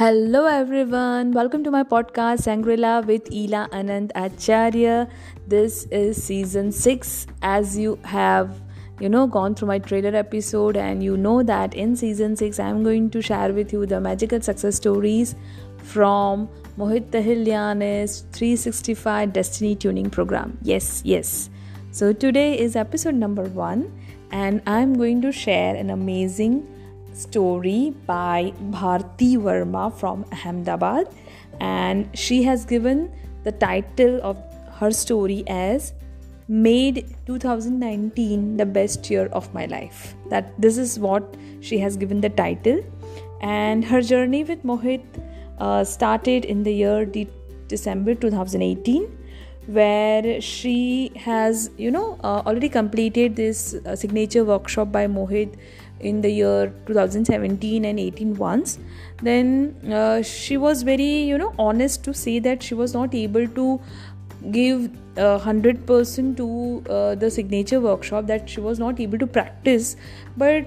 Hello everyone, welcome to my podcast Sangrila with Ela Anand Acharya. This is season 6 as you have you know gone through my trailer episode and you know that in season 6 I am going to share with you the magical success stories from Mohit Tahiliani's 365 Destiny Tuning Program. Yes, yes. So today is episode number 1 and I am going to share an amazing story by Bharti Verma from Ahmedabad, and she has given the title of her story as made 2019 the best year of my life. That this is what she has given the title. And her journey with mohit uh, started in the year de- december 2018 where she has you know uh, already completed this uh, signature workshop by mohit in the year 2017 and 18 once. Then uh, she was very you know honest to say that she was not able to give uh, 100% to uh, the signature workshop that she was not able to practice. But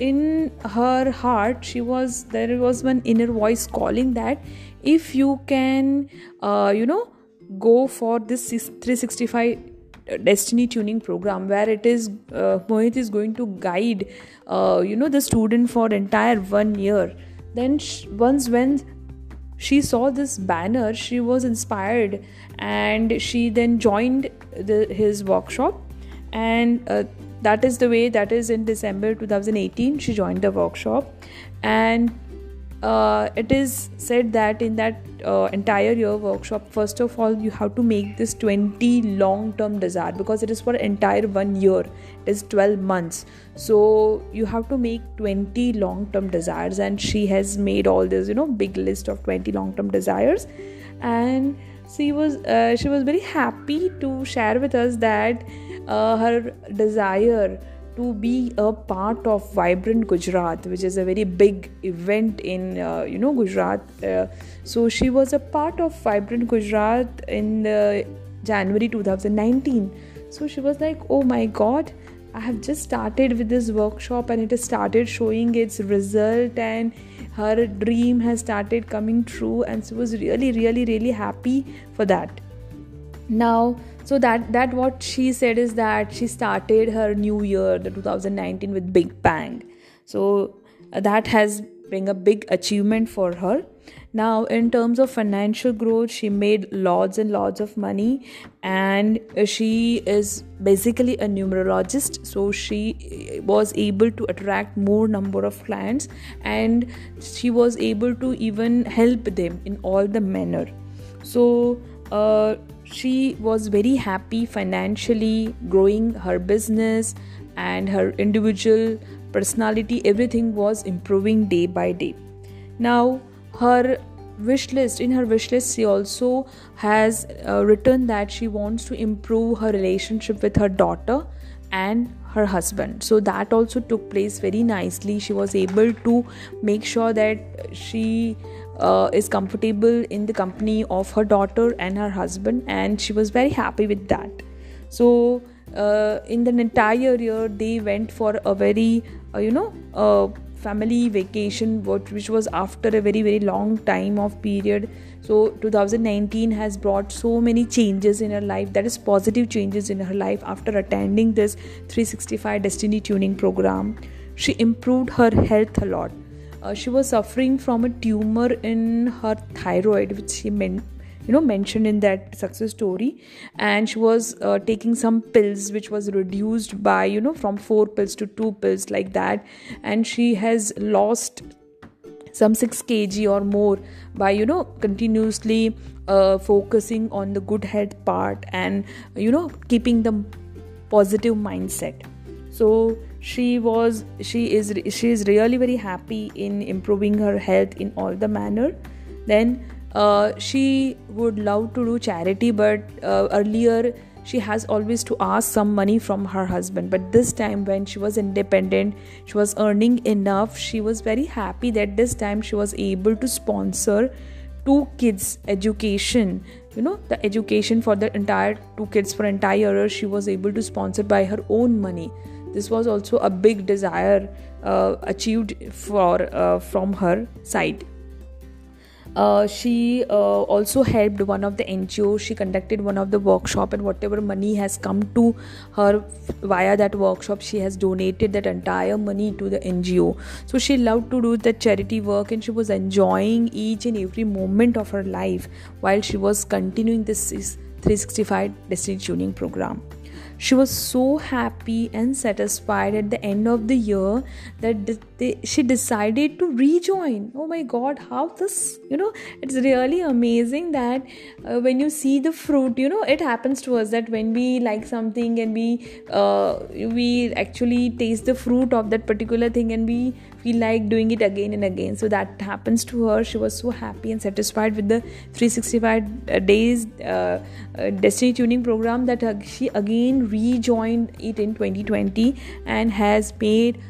in her heart she was there was one inner voice calling that if you can uh, you know go for this 365 destiny tuning program where it is uh, mohit is going to guide uh, you know the student for entire one year. Then sh- once when she saw this banner she was inspired and she then joined the, his workshop. And uh, that is the way that is in december 2018 she joined the workshop. And uh, it is said that in that uh, entire year workshop first of all you have to make this 20 long term desire because it is for entire one year. It is 12 months. So you have to make 20 long term desires and she has made all this you know big list of 20 long term desires. And she was uh, she was very happy to share with us that uh, her desire to be a part of vibrant gujarat which is a very big event in uh, you know gujarat. Uh, so she was a part of vibrant gujarat in january 2019 so she was like oh my god i have just started with this workshop and it has started showing its result and her dream has started coming true. And she was really really really happy for that. Now so that that what she said is that she started her new year the 2019 with big bang. So uh, that has been a big achievement for her. Now in terms of financial growth she made lots and lots of money and she is basically a numerologist. So she was able to attract more number of clients and she was able to even help them in all the manner. So uh, she was very happy financially growing her business and her individual personality. Everything was improving day by day. Now her wish list in her wish list she also has uh, written that she wants to improve her relationship with her daughter and her husband. So that also took place very nicely. She was able to make sure that she uh, is comfortable in the company of her daughter and her husband and she was very happy with that. So uh, in the entire year they went for a very uh, you know uh, family vacation which was after a very very long time of period so 2019 has brought so many changes in her life that is positive changes in her life after attending this 365 destiny tuning program. She improved her health a lot. Uh, she was suffering from a tumor in her thyroid which she meant you know mentioned in that success story. And she was uh, taking some pills which was reduced by you know from four pills to two pills like that. And she has lost some 6 kg or more by you know continuously uh, focusing on the good health part and you know keeping the positive mindset. So she was she is she is really very happy in improving her health in all the manner. Then uh, she would love to do charity but uh, earlier she has always to ask some money from her husband. But this time when she was independent she was earning enough she was very happy that this time she was able to sponsor two kids education. You know the education for the entire two kids for entire year she was able to sponsor by her own money. This was also a big desire uh, achieved for uh, from her side uh, she uh, also helped one of the NGOs. She conducted one of the workshop, and whatever money has come to her via that workshop, she has donated that entire money to the NGO. So she loved to do that charity work, and she was enjoying each and every moment of her life while she was continuing this 365 destiny tuning program she was so happy and satisfied at the end of the year that they, she decided to rejoin. Oh my god how this you know it's really amazing that uh, when you see the fruit you know it happens to us that when we like something and we uh, we actually taste the fruit of that particular thing and we feel like doing it again and again. So that happens to her. She was so happy and satisfied with the 365 uh, days uh, uh, destiny tuning program that she again rejoined it in 2020 and has made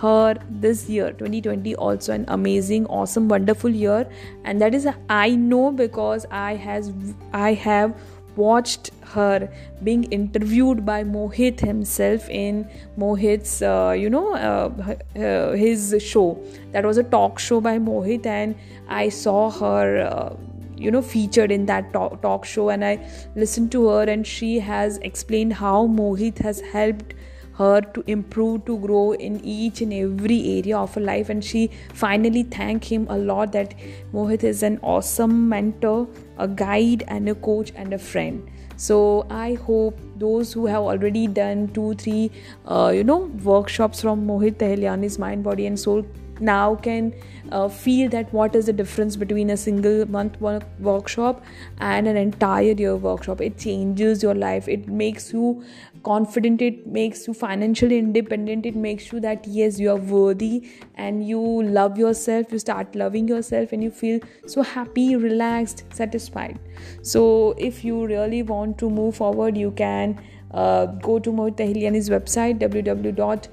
her this year 2020 also an amazing awesome wonderful year. And that is i know because i has i have watched her being interviewed by mohit himself in mohit's uh, you know uh, uh, his show. That was a talk show by mohit and i saw her uh, you know featured in that talk, talk show and i listened to her and she has explained how mohit has helped her to improve to grow in each and every area of her life and she finally thanked him a lot that mohit is an awesome mentor a guide and a coach and a friend. So i hope those who have already done two three uh, you know workshops from mohit Tahiliani's mind body and soul now can uh, feel that what is the difference between a single month work- workshop and an entire year workshop. It changes your life. It makes you confident. It makes you financially independent. It makes you that yes you are worthy and you love yourself. You start loving yourself and you feel so happy relaxed satisfied. So if you really want to move forward you can uh, go to Mohit Tahiliani's website www.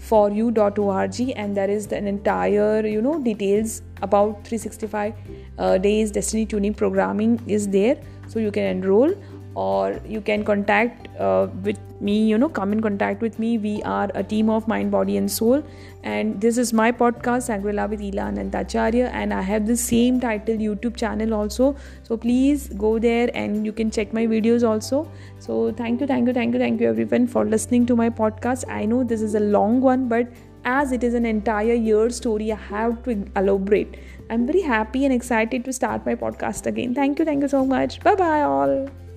For you.org and there is an entire you know details about 365 uh, days destiny tuning programming is there. So you can enroll or you can contact uh, with me you know come in contact with me. We are a team of mind body and soul. And this is my podcast Sangrila with Ila Anantacharya and I have the same title YouTube channel also. So please go there and you can check my videos also. So thank you thank you thank you thank you everyone for listening to my podcast. I know this is a long one but as it is an entire year story I have to elaborate. I'm very happy and excited to start my podcast again. Thank you thank you so much. Bye bye all